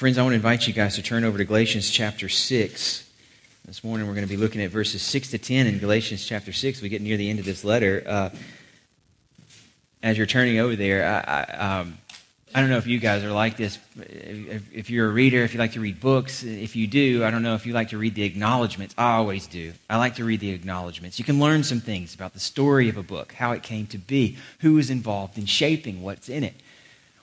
Friends, I want to invite you guys to turn over to Galatians chapter 6. This morning we're going to be looking at verses 6 to 10 in Galatians chapter 6. We get near the end of this letter. Uh, as you're turning over there, I, I, um, I, don't know if you guys are like this. If, if, you're a reader, if you like to read books, if you do, I don't know if you like to read the acknowledgments. I always do. I like to read the acknowledgments. You can learn some things about the story of a book, how it came to be, who was involved in shaping what's in it.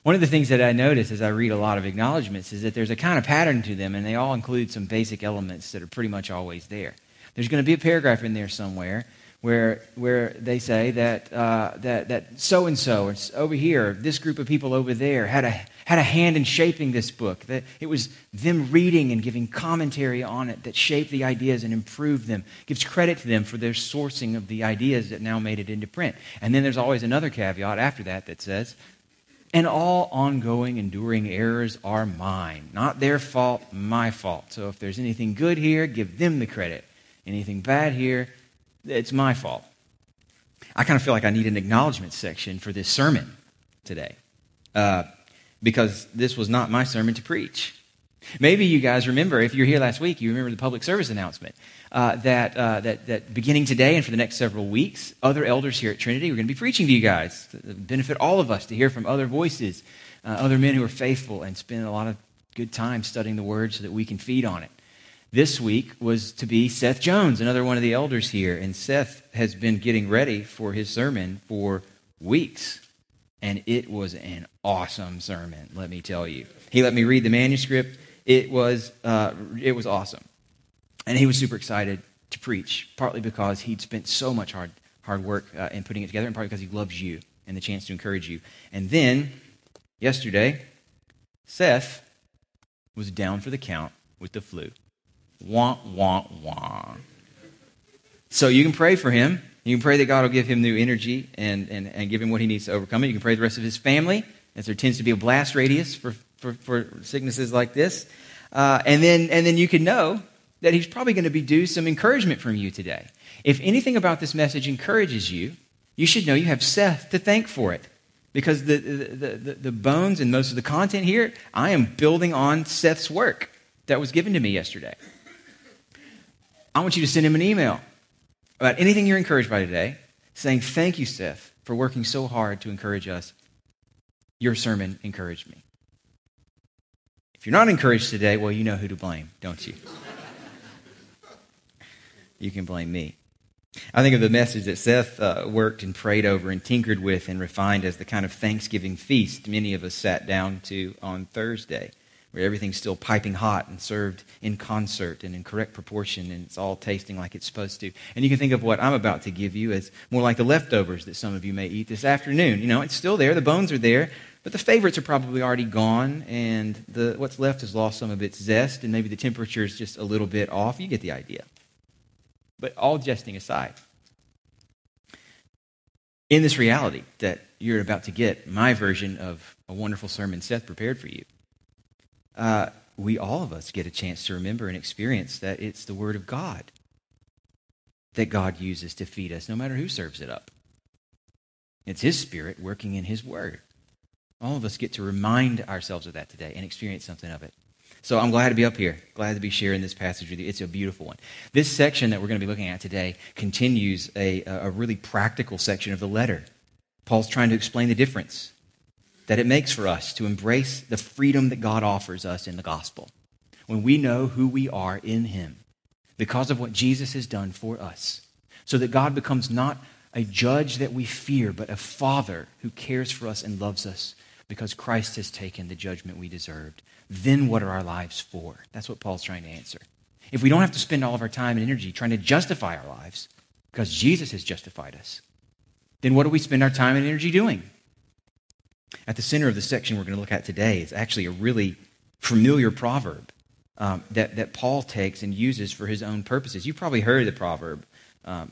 One of the things that I notice as I read a lot of acknowledgments is that there's a kind of pattern to them, and they all include some basic elements that are pretty much always there. There's going to be a paragraph in there somewhere where, where they say that, uh, that, that so-and-so, over here, this group of people over there had a, had a hand in shaping this book. That it was them reading and giving commentary on it that shaped the ideas and improved them, gives credit to them for their sourcing of the ideas that now made it into print. And then there's always another caveat after that that says, and all ongoing, enduring errors are mine. Not their fault, my fault. So if there's anything good here, give them the credit. Anything bad here, it's my fault. I kind of feel like I need an acknowledgement section for this sermon today uh, because this was not my sermon to preach. Maybe you guys remember, if you were here last week, you remember the public service announcement uh, that, uh, that, that beginning today and for the next several weeks, other elders here at Trinity are going to be preaching to you guys. To benefit all of us to hear from other voices, uh, other men who are faithful and spend a lot of good time studying the word so that we can feed on it. This week was to be Seth Jones, another one of the elders here. And Seth has been getting ready for his sermon for weeks. And it was an awesome sermon, let me tell you. He let me read the manuscript. It was, uh, it was awesome. And he was super excited to preach, partly because he'd spent so much hard, hard work uh, in putting it together, and partly because he loves you and the chance to encourage you. And then, yesterday, Seth was down for the count with the flu. Wah, wah, wah. So you can pray for him. You can pray that God will give him new energy and, and, and give him what he needs to overcome it. You can pray the rest of his family, as there tends to be a blast radius for, for, for sicknesses like this. Uh, and, then, and then you can know that he's probably going to be due some encouragement from you today. If anything about this message encourages you, you should know you have Seth to thank for it. Because the, the, the, the, bones and most of the content here, I am building on Seth's work that was given to me yesterday. I want you to send him an email about anything you're encouraged by today, saying, Thank you, Seth, for working so hard to encourage us. Your sermon encouraged me. You're not encouraged today, well, you know who to blame, don't you? you can blame me. I think of the message that Seth uh, worked and prayed over and tinkered with and refined as the kind of Thanksgiving feast many of us sat down to on Thursday, where everything's still piping hot and served in concert and in correct proportion and it's all tasting like it's supposed to. And you can think of what I'm about to give you as more like the leftovers that some of you may eat this afternoon. You know, it's still there, the bones are there, but the favorites are probably already gone and the, what's left has lost some of its zest and maybe the temperature is just a little bit off. You get the idea. But all jesting aside, in this reality that you're about to get, my version of a wonderful sermon Seth prepared for you, uh, we all of us get a chance to remember and experience that it's the Word of God that God uses to feed us, no matter who serves it up. It's His Spirit working in His Word. All of us get to remind ourselves of that today and experience something of it. So I'm glad to be up here, glad to be sharing this passage with you. It's a beautiful one. This section that we're going to be looking at today continues a, a really practical section of the letter. Paul's trying to explain the difference that it makes for us to embrace the freedom that God offers us in the gospel. When we know who we are in Him because of what Jesus has done for us, so that God becomes not a judge that we fear, but a father who cares for us and loves us because Christ has taken the judgment we deserved then what are our lives for? That's what Paul's trying to answer. If we don't have to spend all of our time and energy trying to justify our lives because Jesus has justified us, then what do we spend our time and energy doing? At the center of the section we're going to look at today is actually a really familiar proverb um, that, that Paul takes and uses for his own purposes. You've probably heard the proverb, um,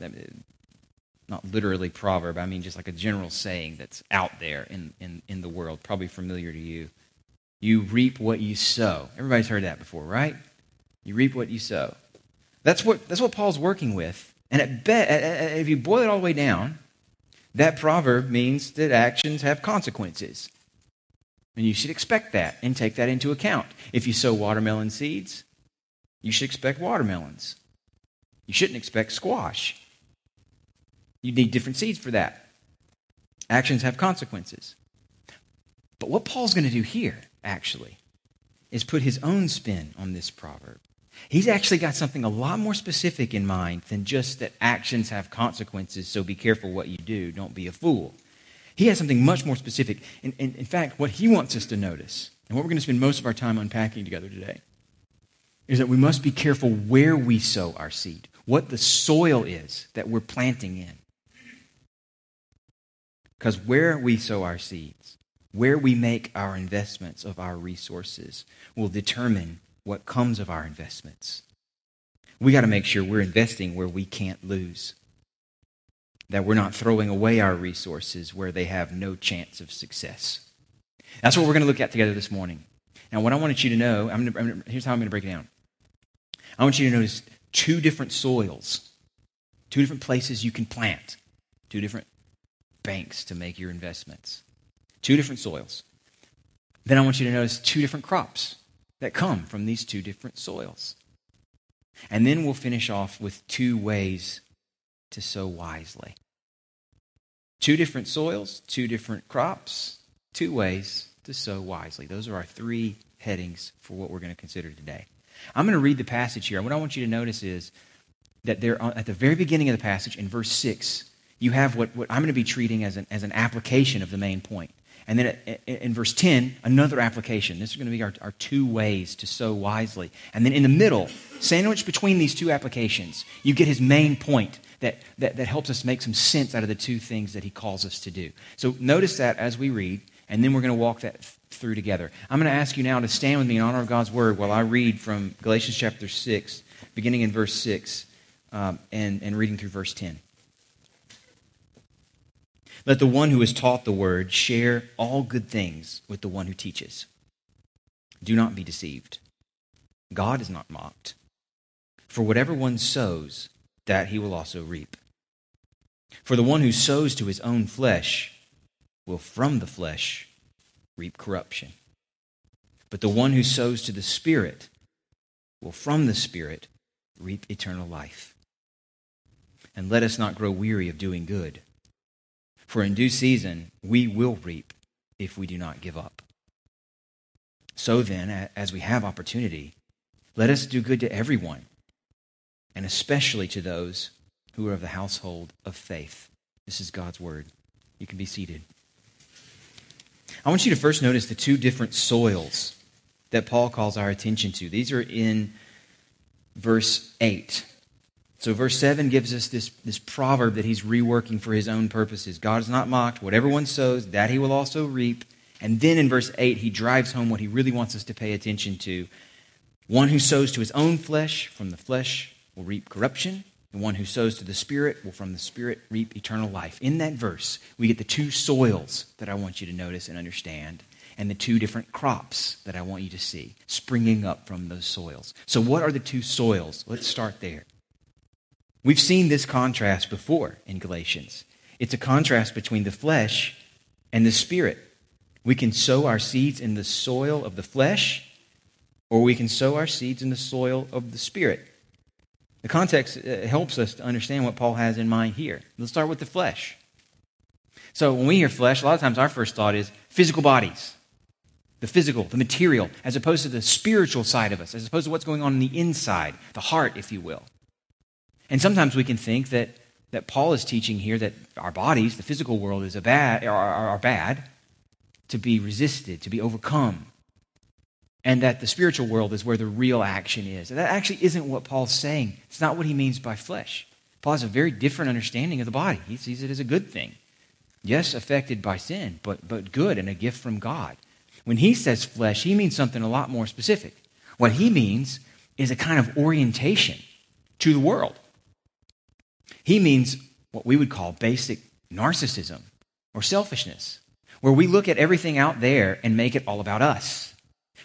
not literally proverb, I mean just like a general saying that's out there in, in, in the world, probably familiar to you. You reap what you sow. Everybody's heard that before, right? You reap what you sow. That's what, that's what Paul's working with. And at be, if you boil it all the way down, that proverb means that actions have consequences. And you should expect that and take that into account. If you sow watermelon seeds, you should expect watermelons. You shouldn't expect squash. You need different seeds for that. Actions have consequences. But what Paul's going to do here, actually, is put his own spin on this proverb. He's actually got something a lot more specific in mind than just that actions have consequences, so be careful what you do. Don't be a fool. He has something much more specific. In, in fact, what he wants us to notice, and what we're going to spend most of our time unpacking together today, is that we must be careful where we sow our seed, what the soil is that we're planting in. Because where we sow our seeds, where we make our investments of our resources, will determine what comes of our investments. We got to make sure we're investing where we can't lose that we're not throwing away our resources where they have no chance of success. That's what we're going to look at together this morning. Now, what I wanted you to know, I'm gonna, I'm gonna, here's how I'm going to break it down. I want you to notice two different soils, two different places you can plant, two different banks to make your investments, two different soils. Then I want you to notice two different crops that come from these two different soils. And then we'll finish off with two ways to sow wisely. Two different soils, two different crops, two ways to sow wisely. Those are our three headings for what we're going to consider today. I'm going to read the passage here. And what I want you to notice is that there, at the very beginning of the passage, in verse 6, you have what, what I'm going to be treating as an, as an application of the main point. And then in verse 10, another application. This is going to be our, our two ways to sow wisely. And then in the middle, sandwiched between these two applications, you get his main point that, that, that helps us make some sense out of the two things that he calls us to do. So notice that as we read, and then we're going to walk that through together. I'm going to ask you now to stand with me in honor of God's word while I read from Galatians chapter 6, beginning in verse 6, um, and, and reading through verse 10. Let the one who is taught the word share all good things with the one who teaches. Do not be deceived. God is not mocked. For whatever one sows, that he will also reap. For the one who sows to his own flesh will from the flesh reap corruption. But the one who sows to the Spirit will from the Spirit reap eternal life. And let us not grow weary of doing good, for in due season we will reap if we do not give up. So then, as we have opportunity, let us do good to everyone and especially to those who are of the household of faith. This is God's word. You can be seated. I want you to first notice the two different soils that Paul calls our attention to. These are in verse 8. So, verse 7 gives us this, this proverb that he's reworking for his own purposes God is not mocked. Whatever one sows, that he will also reap. And then in verse 8, he drives home what he really wants us to pay attention to. One who sows to his own flesh, from the flesh will reap corruption. The one who sows to the Spirit will from the Spirit reap eternal life. In that verse, we get the two soils that I want you to notice and understand, and the two different crops that I want you to see springing up from those soils. So, what are the two soils? Let's start there. We've seen this contrast before in Galatians. It's a contrast between the flesh and the Spirit. We can sow our seeds in the soil of the flesh, or we can sow our seeds in the soil of the Spirit. The context uh, helps us to understand what Paul has in mind here. Let's start with the flesh. So, when we hear flesh, a lot of times our first thought is physical bodies, the physical, the material, as opposed to the spiritual side of us, as opposed to what's going on in the inside, the heart, if you will. And sometimes we can think that, that Paul is teaching here that our bodies, the physical world, is a bad, are, are bad to be resisted, to be overcome and that the spiritual world is where the real action is. And that actually isn't what Paul's saying. It's not what he means by flesh. Paul has a very different understanding of the body. He sees it as a good thing. Yes, affected by sin, but, but good and a gift from God. When he says flesh, he means something a lot more specific. What he means is a kind of orientation to the world. He means what we would call basic narcissism or selfishness, where we look at everything out there and make it all about us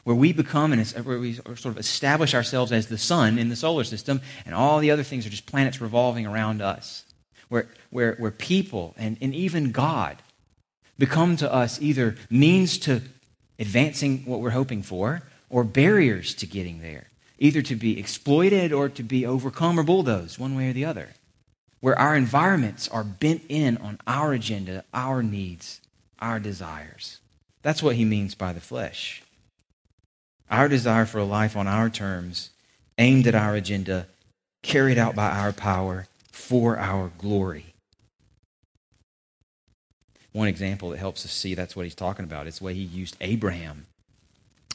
where we become and where we sort of establish ourselves as the sun in the solar system, and all the other things are just planets revolving around us. Where, where, where people and, and even God become to us either means to advancing what we're hoping for, or barriers to getting there, either to be exploited or to be overcome or bulldozed, one way or the other. Where our environments are bent in on our agenda, our needs, our desires. That's what he means by the flesh. Our desire for a life on our terms, aimed at our agenda, carried out by our power, for our glory. One example that helps us see that's what he's talking about is the way he used Abraham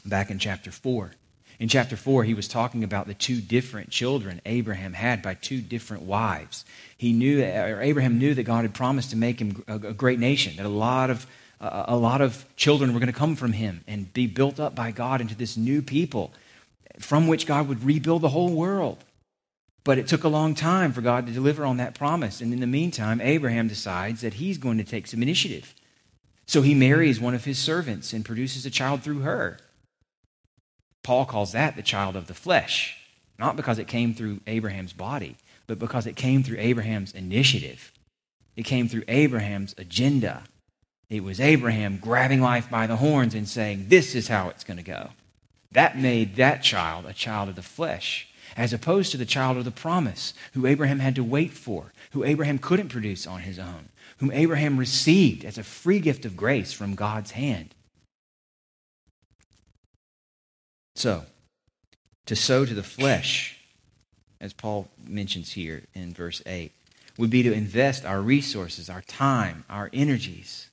back in chapter 4. In chapter 4, he was talking about the two different children Abraham had by two different wives. He knew, or Abraham knew that God had promised to make him a, great nation, that a lot of a lot of children were going to come from him and be built up by God into this new people from which God would rebuild the whole world. But it took a long time for God to deliver on that promise. And in the meantime, Abraham decides that he's going to take some initiative. So he marries one of his servants and produces a child through her. Paul calls that the child of the flesh, not because it came through Abraham's body, but because it came through Abraham's initiative. It came through Abraham's agenda. It was Abraham grabbing life by the horns and saying, This is how it's going to go. That made that child a child of the flesh as opposed to the child of the promise, who Abraham had to wait for, who Abraham couldn't produce on his own, whom Abraham received as a free gift of grace from God's hand. So, to sow to the flesh, as Paul mentions here in verse 8, would be to invest our resources, our time, our energies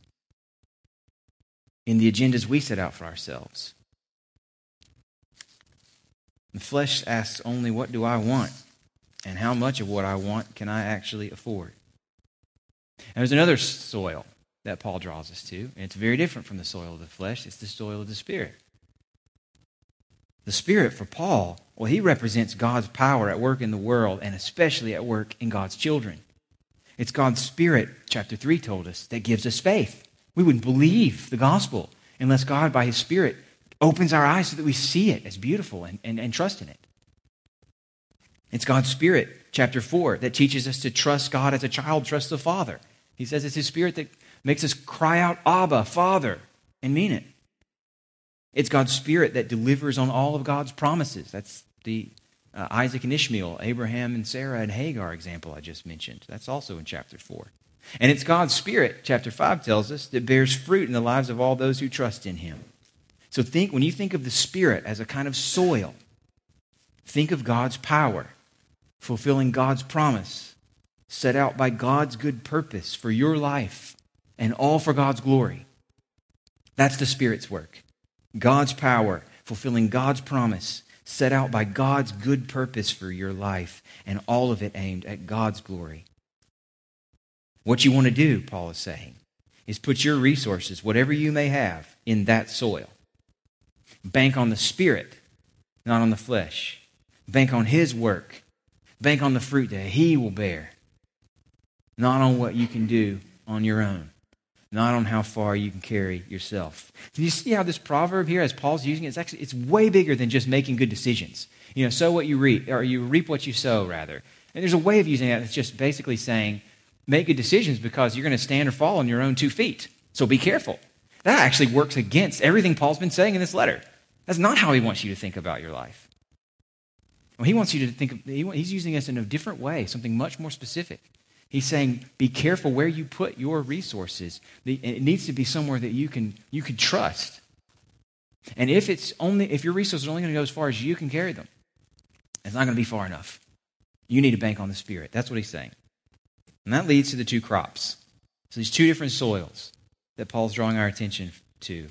in the agendas we set out for ourselves. The flesh asks only, What do I want? And how much of what I want can I actually afford? And there's another soil that Paul draws us to, and it's very different from the soil of the flesh. It's the soil of the Spirit. The Spirit for Paul, well, he represents God's power at work in the world, and especially at work in God's children. It's God's Spirit, chapter 3 told us, that gives us faith. We wouldn't believe the gospel unless God, by His Spirit, opens our eyes so that we see it as beautiful and, and, and trust in it. It's God's Spirit, chapter 4, that teaches us to trust God as a child trusts the Father. He says it's His Spirit that makes us cry out, Abba, Father, and mean it. It's God's Spirit that delivers on all of God's promises. That's the uh, Isaac and Ishmael, Abraham and Sarah and Hagar example I just mentioned. That's also in chapter 4. And it's God's Spirit, chapter 5 tells us, that bears fruit in the lives of all those who trust in Him. So think when you think of the Spirit as a kind of soil, think of God's power, fulfilling God's promise, set out by God's good purpose for your life, and all for God's glory. That's the Spirit's work. God's power, fulfilling God's promise, set out by God's good purpose for your life, and all of it aimed at God's glory. What you want to do, Paul is saying, is put your resources, whatever you may have, in that soil. Bank on the Spirit, not on the flesh. Bank on His work. Bank on the fruit that He will bear, not on what you can do on your own, not on how far you can carry yourself. Do you see how this proverb here, as Paul's using it, it's actually it's way bigger than just making good decisions. You know, sow what you reap, or you reap what you sow, rather. And there's a way of using that that's just basically saying, make good decisions because you're going to stand or fall on your own two feet. So be careful. That actually works against everything Paul's been saying in this letter. That's not how he wants you to think about your life. Well, he wants you to think of, he's using us in a different way, something much more specific. He's saying, be careful where you put your resources. It needs to be somewhere that you can, you can trust. And if it's only, if your resources are only going to go as far as you can carry them, it's not going to be far enough. You need to bank on the Spirit. That's what he's saying. And that leads to the two crops. So these two different soils that Paul's drawing our attention to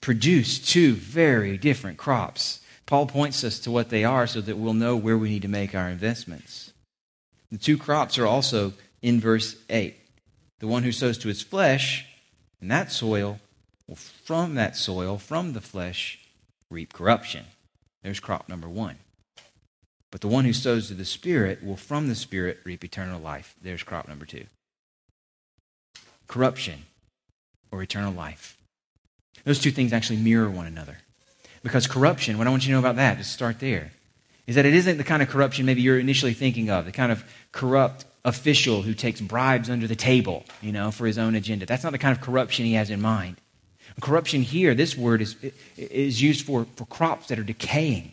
produce two very different crops. Paul points us to what they are so that we'll know where we need to make our investments. The two crops are also in verse 8. The one who sows to his flesh, and that soil will from that soil, from the flesh, reap corruption. There's crop number one. But the one who sows to the Spirit will from the Spirit reap eternal life. There's crop number two. Corruption or eternal life. Those two things actually mirror one another. Because corruption, what I want you to know about that, just start there, is that it isn't the kind of corruption maybe you're initially thinking of, the kind of corrupt official who takes bribes under the table, you know, for his own agenda. That's not the kind of corruption he has in mind. Corruption here, this word is, is used for, for crops that are decaying,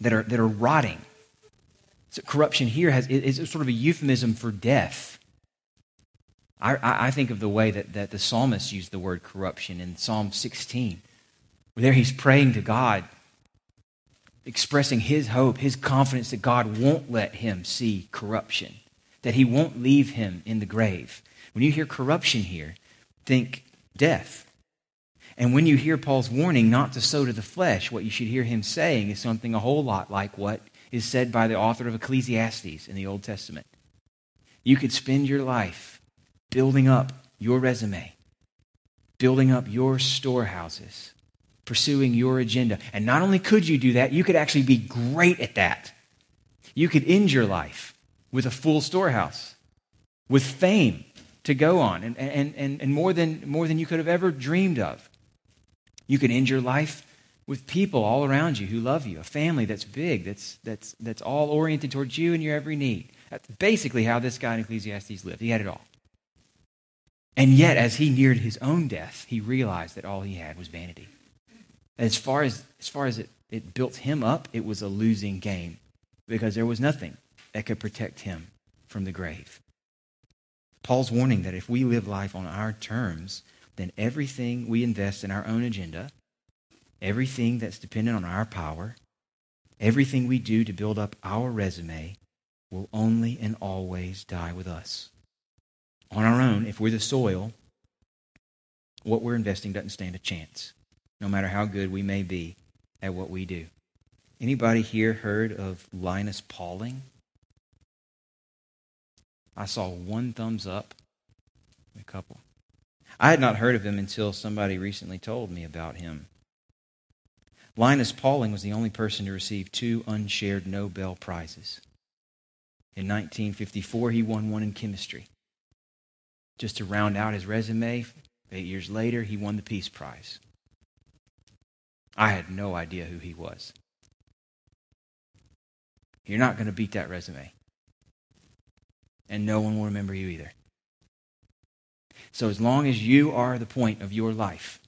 that are, that are rotting. So corruption here has, is sort of a euphemism for death. I, I think of the way that, that the psalmist used the word corruption in Psalm 16. Where there he's praying to God, expressing his hope, his confidence that God won't let him see corruption, that he won't leave him in the grave. When you hear corruption here, think death. And when you hear Paul's warning not to sow to the flesh, what you should hear him saying is something a whole lot like what is said by the author of Ecclesiastes in the Old Testament. You could spend your life building up your resume, building up your storehouses, pursuing your agenda. And not only could you do that, you could actually be great at that. You could end your life with a full storehouse, with fame to go on, and, and, and, and more, than, more than you could have ever dreamed of. You could end your life with people all around you who love you, a family that's big, that's, that's, that's all oriented towards you and your every need. That's basically how this guy in Ecclesiastes lived. He had it all. And yet, as he neared his own death, he realized that all he had was vanity. As far as, as, far as it, it built him up, it was a losing game because there was nothing that could protect him from the grave. Paul's warning that if we live life on our terms, then everything we invest in our own agenda, everything that's dependent on our power, everything we do to build up our resume will only and always die with us. On our own, if we're the soil, what we're investing doesn't stand a chance, no matter how good we may be at what we do. Anybody here heard of Linus Pauling? I saw one thumbs up, a couple. I had not heard of him until somebody recently told me about him. Linus Pauling was the only person to receive two unshared Nobel Prizes. In 1954, he won one in chemistry. Just to round out his resume, eight years later, he won the Peace Prize. I had no idea who he was. You're not going to beat that resume. And no one will remember you either. So, as long as you are the point of your life,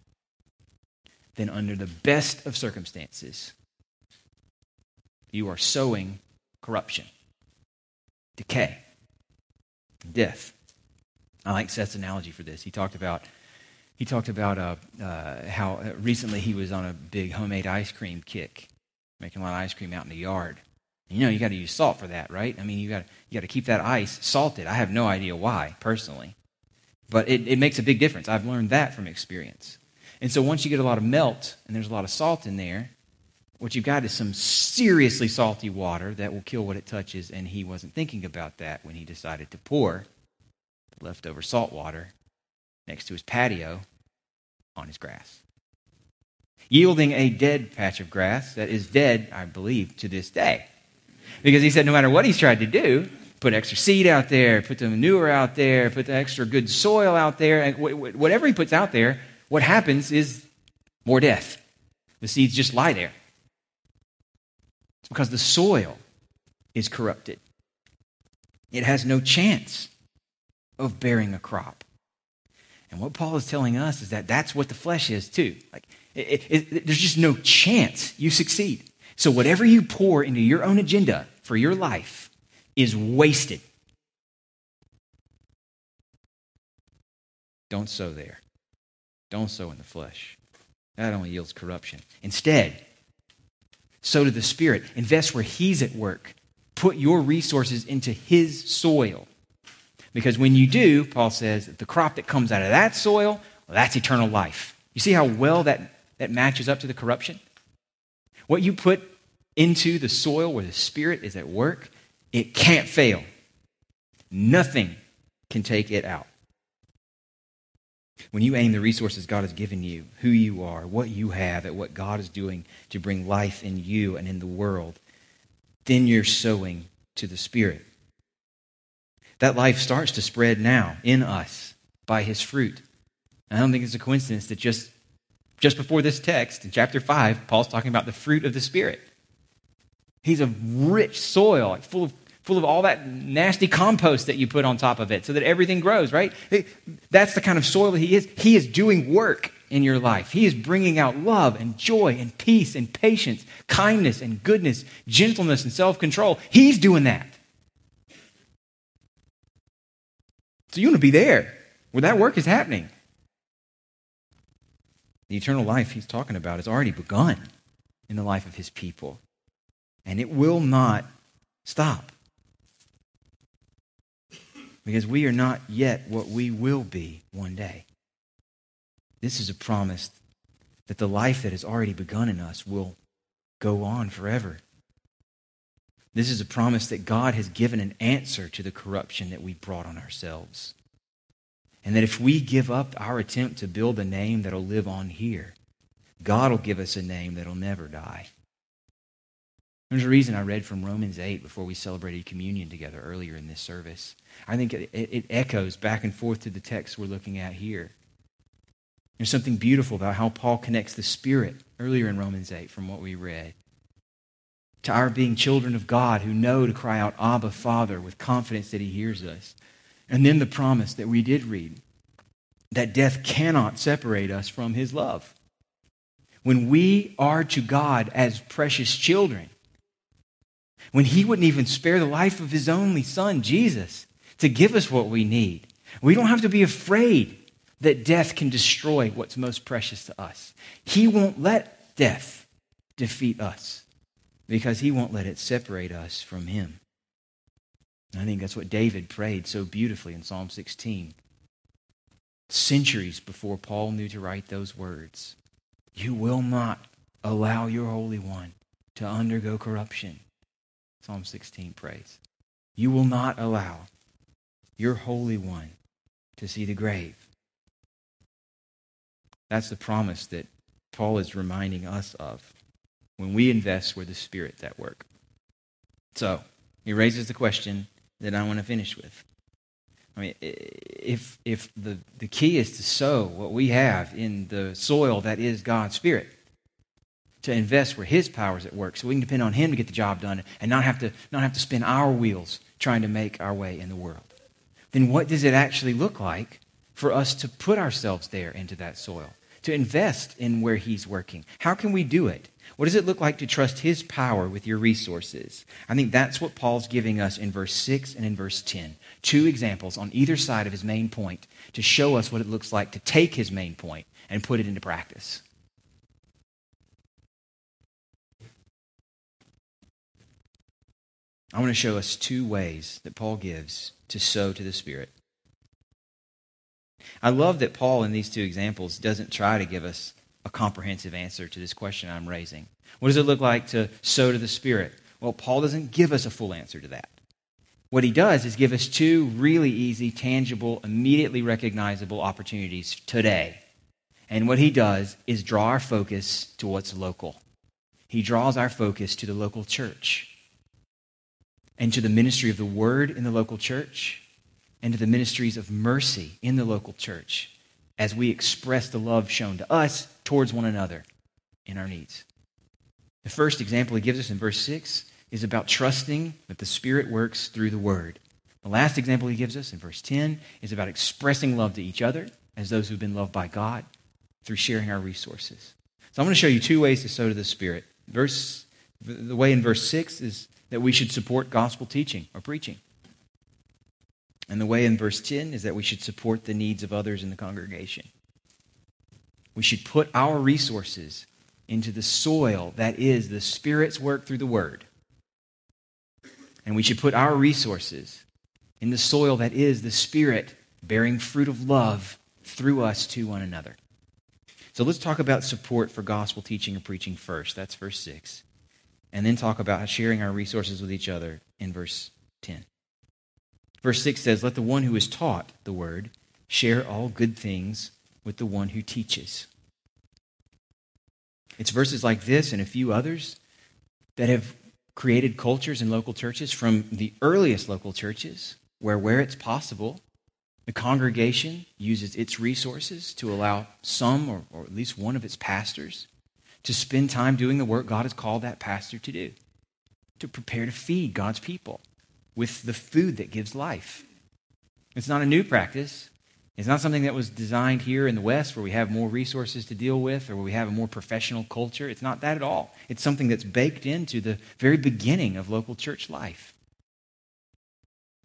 then under the best of circumstances, you are sowing corruption, decay, death. I like Seth's analogy for this. He talked about he talked about uh, uh, how recently he was on a big homemade ice cream kick, making a lot of ice cream out in the yard. You know, you got to use salt for that, right? I mean, you got you got to keep that ice salted. I have no idea why, personally. But it, it makes a big difference. I've learned that from experience. And so once you get a lot of melt and there's a lot of salt in there, what you've got is some seriously salty water that will kill what it touches. And he wasn't thinking about that when he decided to pour leftover salt water next to his patio on his grass, yielding a dead patch of grass that is dead, I believe, to this day. Because he said no matter what he's tried to do, put extra seed out there, put the manure out there, put the extra good soil out there, and whatever he puts out there, what happens is more death. The seeds just lie there. It's because the soil is corrupted. It has no chance of bearing a crop. And what Paul is telling us is that that's what the flesh is too. Like, it, it, it, there's just no chance you succeed. So whatever you pour into your own agenda for your life, is wasted. Don't sow there. Don't sow in the flesh. That only yields corruption. Instead, sow to the Spirit. Invest where He's at work. Put your resources into His soil. Because when you do, Paul says, the crop that comes out of that soil, well, that's eternal life. You see how well that, that matches up to the corruption? What you put into the soil where the Spirit is at work, it can't fail. Nothing can take it out. When you aim the resources God has given you, who you are, what you have, at what God is doing to bring life in you and in the world, then you're sowing to the Spirit. That life starts to spread now in us by His fruit. I don't think it's a coincidence that just, just before this text, in chapter 5, Paul's talking about the fruit of the Spirit. He's a rich soil, like full of full of all that nasty compost that you put on top of it so that everything grows, right? That's the kind of soil that he is. He is doing work in your life. He is bringing out love and joy and peace and patience, kindness and goodness, gentleness and self control. He's doing that. So you want to be there where that work is happening. The eternal life he's talking about has already begun in the life of his people, and it will not stop. Because we are not yet what we will be one day. This is a promise that the life that has already begun in us will go on forever. This is a promise that God has given an answer to the corruption that we brought on ourselves. And that if we give up our attempt to build a name that'll live on here, God will give us a name that'll never die. There's a reason I read from Romans 8 before we celebrated communion together earlier in this service. I think it, it, echoes back and forth to the text we're looking at here. There's something beautiful about how Paul connects the Spirit earlier in Romans 8 from what we read to our being children of God who know to cry out, Abba, Father, with confidence that He hears us. And then the promise that we did read that death cannot separate us from His love. When we are to God as precious children, when He wouldn't even spare the life of His only Son, Jesus, to give us what we need, we don't have to be afraid that death can destroy what's most precious to us. He won't let death defeat us because he won't let it separate us from him. I think that's what David prayed so beautifully in Psalm 16. Centuries before Paul knew to write those words, you will not allow your Holy One to undergo corruption. Psalm 16 prays. You will not allow your Holy One to see the grave. That's the promise that Paul is reminding us of when we invest where the Spirit's at work. So, he raises the question that I want to finish with. I mean, if, if the, the key is to sow what we have in the soil that is God's Spirit, to invest where His power is at work, so we can depend on Him to get the job done and not have to, not have to spin our wheels trying to make our way in the world, then what does it actually look like for us to put ourselves there into that soil, to invest in where He's working. How can we do it? What does it look like to trust His power with your resources? I think that's what Paul's giving us in verse 6 and in verse 10. Two examples on either side of his main point to show us what it looks like to take his main point and put it into practice. I want to show us two ways that Paul gives to sow to the Spirit. I love that Paul, in these two examples, doesn't try to give us a comprehensive answer to this question I'm raising. What does it look like to sow to the Spirit? Well, Paul doesn't give us a full answer to that. What he does is give us two really easy, tangible, immediately recognizable opportunities today. And what he does is draw our focus to what's local. He draws our focus to the local church and to the ministry of the word in the local church and to the ministries of mercy in the local church as we express the love shown to us towards one another in our needs. The first example he gives us in verse 6 is about trusting that the Spirit works through the Word. The last example he gives us in verse 10 is about expressing love to each other as those who've been loved by God through sharing our resources. So I'm going to show you two ways to sow to the Spirit. Verse, the way in verse 6 is that we should support gospel teaching or preaching. And the way in verse 10 is that we should support the needs of others in the congregation. We should put our resources into the soil that is the Spirit's work through the Word. And we should put our resources in the soil that is the Spirit bearing fruit of love through us to one another. So let's talk about support for gospel teaching and preaching first. That's verse 6. And then talk about sharing our resources with each other in verse 10. Verse 6 says, Let the one who is taught the word share all good things with the one who teaches. It's verses like this and a few others that have created cultures in local churches from the earliest local churches, where, where it's possible, the congregation uses its resources to allow some or, or at least one of its pastors to spend time doing the work God has called that pastor to do, to prepare to feed God's people with the food that gives life. It's not a new practice. It's not something that was designed here in the West where we have more resources to deal with or where we have a more professional culture. It's not that at all. It's something that's baked into the very beginning of local church life.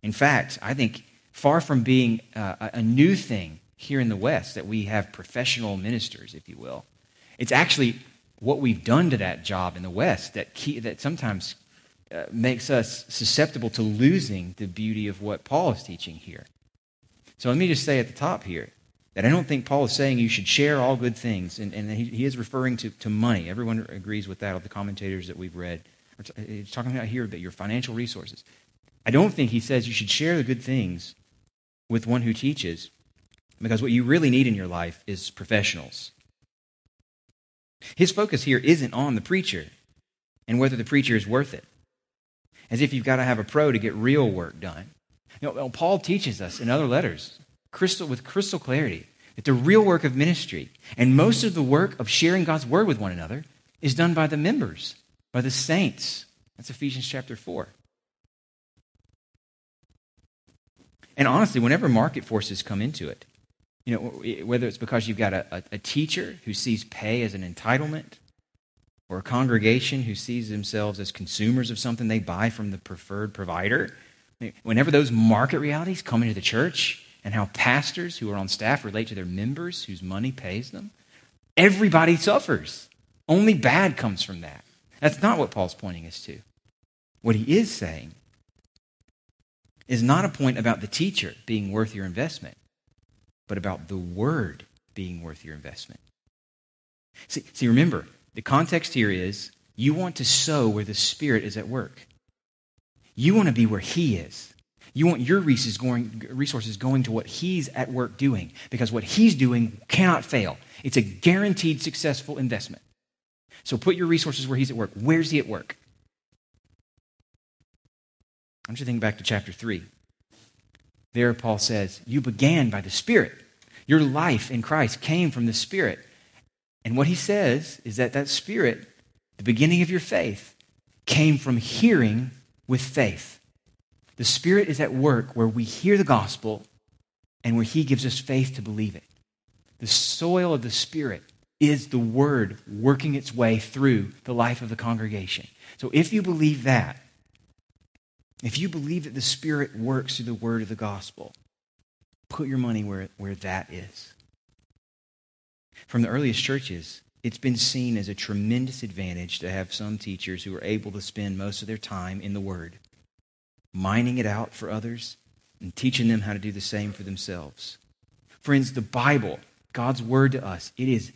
In fact, I think far from being uh, a new thing here in the West that we have professional ministers, if you will, it's actually what we've done to that job in the West that, key, that sometimes uh, makes us susceptible to losing the beauty of what Paul is teaching here. So let me just say at the top here that I don't think Paul is saying you should share all good things, and, and he, he, is referring to, to money. Everyone agrees with that, all the commentators that we've read. He's talking about here about your financial resources. I don't think he says you should share the good things with one who teaches, because what you really need in your life is professionals. His focus here isn't on the preacher and whether the preacher is worth it, as if you've got to have a pro to get real work done. You know, Paul teaches us in other letters, crystal, with crystal clarity, that the real work of ministry and most of the work of sharing God's word with one another is done by the members, by the saints. That's Ephesians chapter 4. And honestly, whenever market forces come into it, you know, whether it's because you've got a, a, a teacher who sees pay as an entitlement, or a congregation who sees themselves as consumers of something they buy from the preferred provider, Whenever those market realities come into the church and how pastors who are on staff relate to their members whose money pays them, everybody suffers. Only bad comes from that. That's not what Paul's pointing us to. What he is saying is not a point about the teacher being worth your investment, but about the word being worth your investment. See, see remember, the context here is you want to sow where the Spirit is at work. You want to be where He is. You want your resources going, to what He's at work doing because what He's doing cannot fail. It's a guaranteed successful investment. So put your resources where He's at work. Where's He at work? I want you to think back to chapter 3. There, Paul says, You began by the Spirit. Your life in Christ came from the Spirit. And what he says is that that Spirit, the beginning of your faith, came from hearing with faith. The Spirit is at work where we hear the gospel and where He gives us faith to believe it. The soil of the Spirit is the Word working its way through the life of the congregation. So if you believe that, if you believe that the Spirit works through the Word of the gospel, put your money where, where that is. From the earliest churches, it's been seen as a tremendous advantage to have some teachers who are able to spend most of their time in the Word, mining it out for others and teaching them how to do the same for themselves. Friends, the Bible, God's Word to us, it is,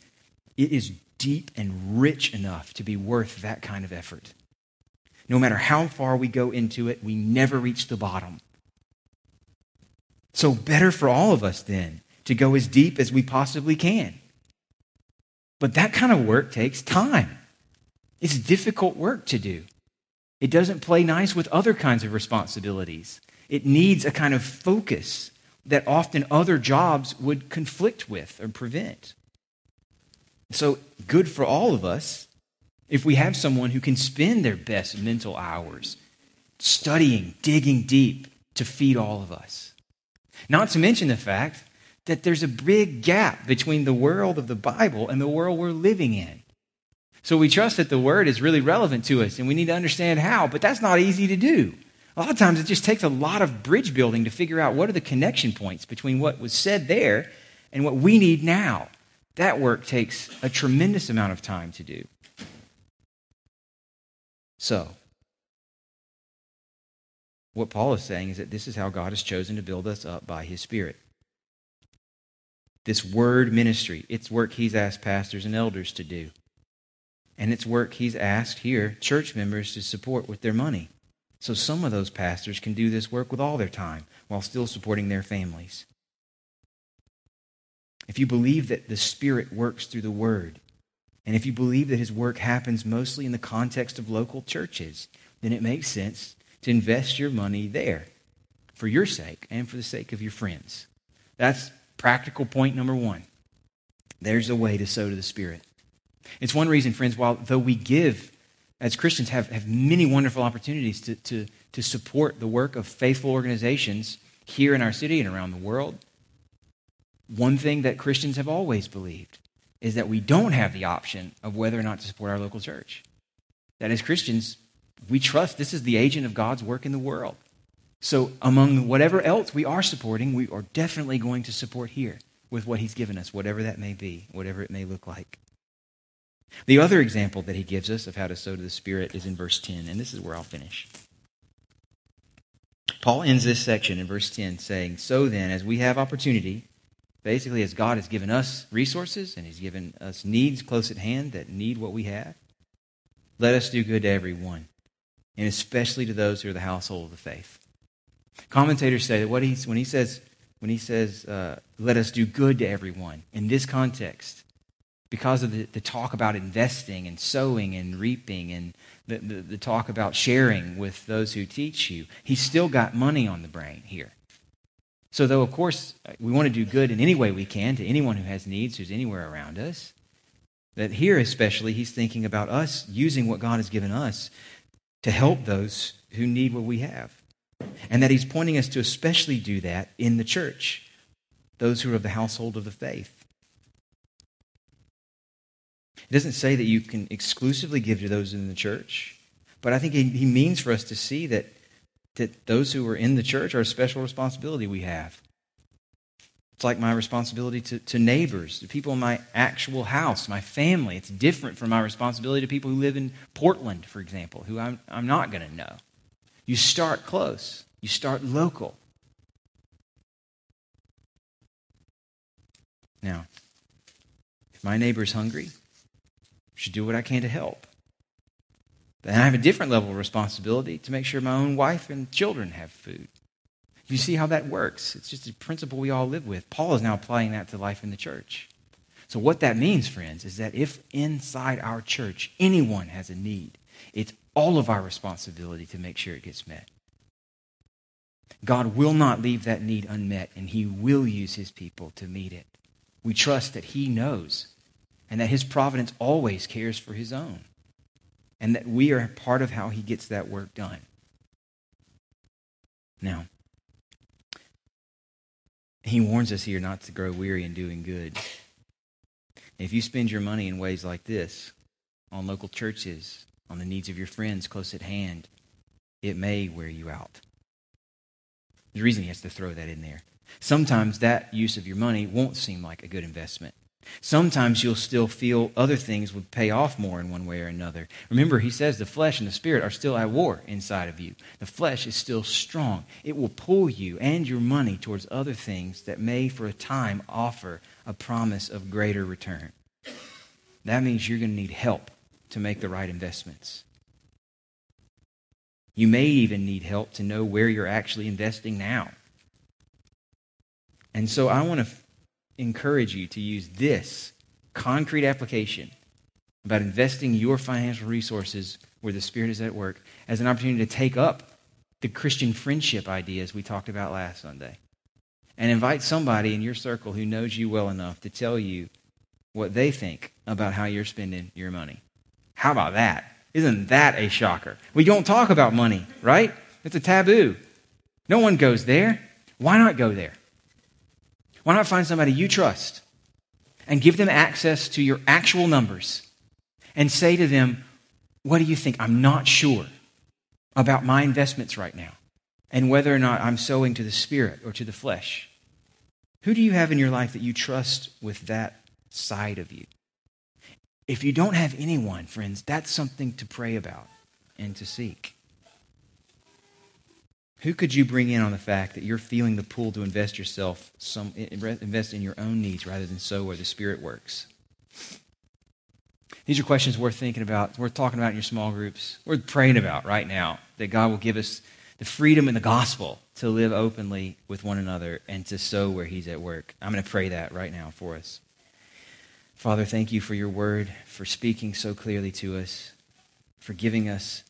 it is deep and rich enough to be worth that kind of effort. No matter how far we go into it, we never reach the bottom. So, better for all of us then to go as deep as we possibly can but that kind of work takes time. It's difficult work to do. It doesn't play nice with other kinds of responsibilities. It needs a kind of focus that often other jobs would conflict with or prevent. So, good for all of us if we have someone who can spend their best mental hours studying, digging deep to feed all of us. Not to mention the fact that there's a big gap between the world of the Bible and the world we're living in. So we trust that the word is really relevant to us and we need to understand how, but that's not easy to do. A lot of times it just takes a lot of bridge building to figure out what are the connection points between what was said there and what we need now. That work takes a tremendous amount of time to do. So, what Paul is saying is that this is how God has chosen to build us up by his Spirit this word ministry. It's work he's asked pastors and elders to do. And it's work he's asked here church members to support with their money. So some of those pastors can do this work with all their time while still supporting their families. If you believe that the Spirit works through the Word, and if you believe that His work happens mostly in the context of local churches, then it makes sense to invest your money there for your sake and for the sake of your friends. That's Practical point number one there's a way to sow to the Spirit. It's one reason, friends, while though we give as Christians have, have many wonderful opportunities to, to, to support the work of faithful organizations here in our city and around the world, One thing that Christians have always believed is that we don't have the option of whether or not to support our local church. That as Christians, we trust this is the agent of God's work in the world. So, among whatever else we are supporting, we are definitely going to support here with what He's given us, whatever that may be, whatever it may look like. The other example that He gives us of how to sow to the Spirit is in verse 10, and this is where I'll finish. Paul ends this section in verse 10 saying, So then, as we have opportunity, basically, as God has given us resources and He's given us needs close at hand that need what we have, let us do good to everyone, and especially to those who are the household of the faith. Commentators say that what he's, when he says, when he says uh, let us do good to everyone, in this context, because of the, the talk about investing and sowing and reaping and the, the, the talk about sharing with those who teach you, he's still got money on the brain here. So, though, of course, we want to do good in any way we can to anyone who has needs, who's anywhere around us, that here especially, he's thinking about us using what God has given us to help those who need what we have. And that he's pointing us to especially do that in the church, those who are of the household of the faith. It doesn't say that you can exclusively give to those in the church, but I think he, means for us to see that, that those who are in the church are a special responsibility we have. It's like my responsibility to, to neighbors, to people in my actual house, my family. It's different from my responsibility to people who live in Portland, for example, who I'm, I'm not going to know. You start close, you start local. Now, if my neighbor is hungry, I should do what I can to help. Then I have a different level of responsibility to make sure my own wife and children have food. You see how that works? It's just a principle we all live with. Paul is now applying that to life in the church. So, what that means, friends, is that if inside our church anyone has a need, it's all of our responsibility to make sure it gets met. God will not leave that need unmet, and He will use His people to meet it. We trust that He knows and that His providence always cares for His own, and that we are part of how He gets that work done. Now, he warns us here not to grow weary in doing good. If you spend your money in ways like this, on local churches, on the needs of your friends close at hand, it may wear you out. The reason he has to throw that in there. Sometimes that use of your money won't seem like a good investment. Sometimes you'll still feel other things would pay off more in one way or another. Remember, he says the flesh and the spirit are still at war inside of you. The flesh is still strong. It will pull you and your money towards other things that may, for a time, offer a promise of greater return. That means you're going to need help to make the right investments. You may even need help to know where you're actually investing now. And so I want to encourage you to use this concrete application about investing your financial resources where the Spirit is at work as an opportunity to take up the Christian friendship ideas we talked about last Sunday. And invite somebody in your circle who knows you well enough to tell you what they think about how you're spending your money. How about that? Isn't that a shocker? We don't talk about money, right? It's a taboo. No one goes there. Why not go there? Why not find somebody you trust and give them access to your actual numbers and say to them, What do you think? I'm not sure about my investments right now and whether or not I'm sowing to the spirit or to the flesh. Who do you have in your life that you trust with that side of you? If you don't have anyone, friends, that's something to pray about and to seek. Who could you bring in on the fact that you're feeling the pull to invest yourself, some, invest in your own needs rather than sow where the Spirit works? These are questions worth thinking about, worth talking about in your small groups, worth praying about right now. That God will give us the freedom in the gospel to live openly with one another and to sow where He's at work. I'm going to pray that right now for us. Father, thank you for your word, for speaking so clearly to us, for giving us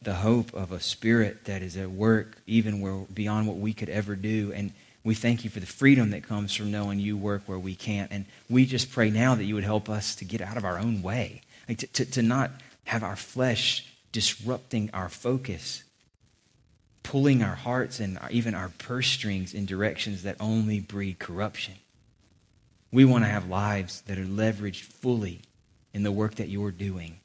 the hope of a spirit that is at work even where, beyond what we could ever do. And we thank you for the freedom that comes from knowing you work where we can't. And we just pray now that you would help us to get out of our own way, like to, to, to not have our flesh disrupting our focus, pulling our hearts and even our purse strings in directions that only breed corruption. We want to have lives that are leveraged fully in the work that you're doing.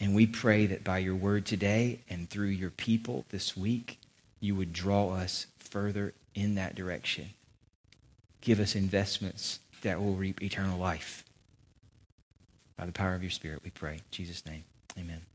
And we pray that by your word today and through your people this week, you would draw us further in that direction. Give us investments that will reap eternal life. By the power of your Spirit, we pray. In Jesus' name, amen.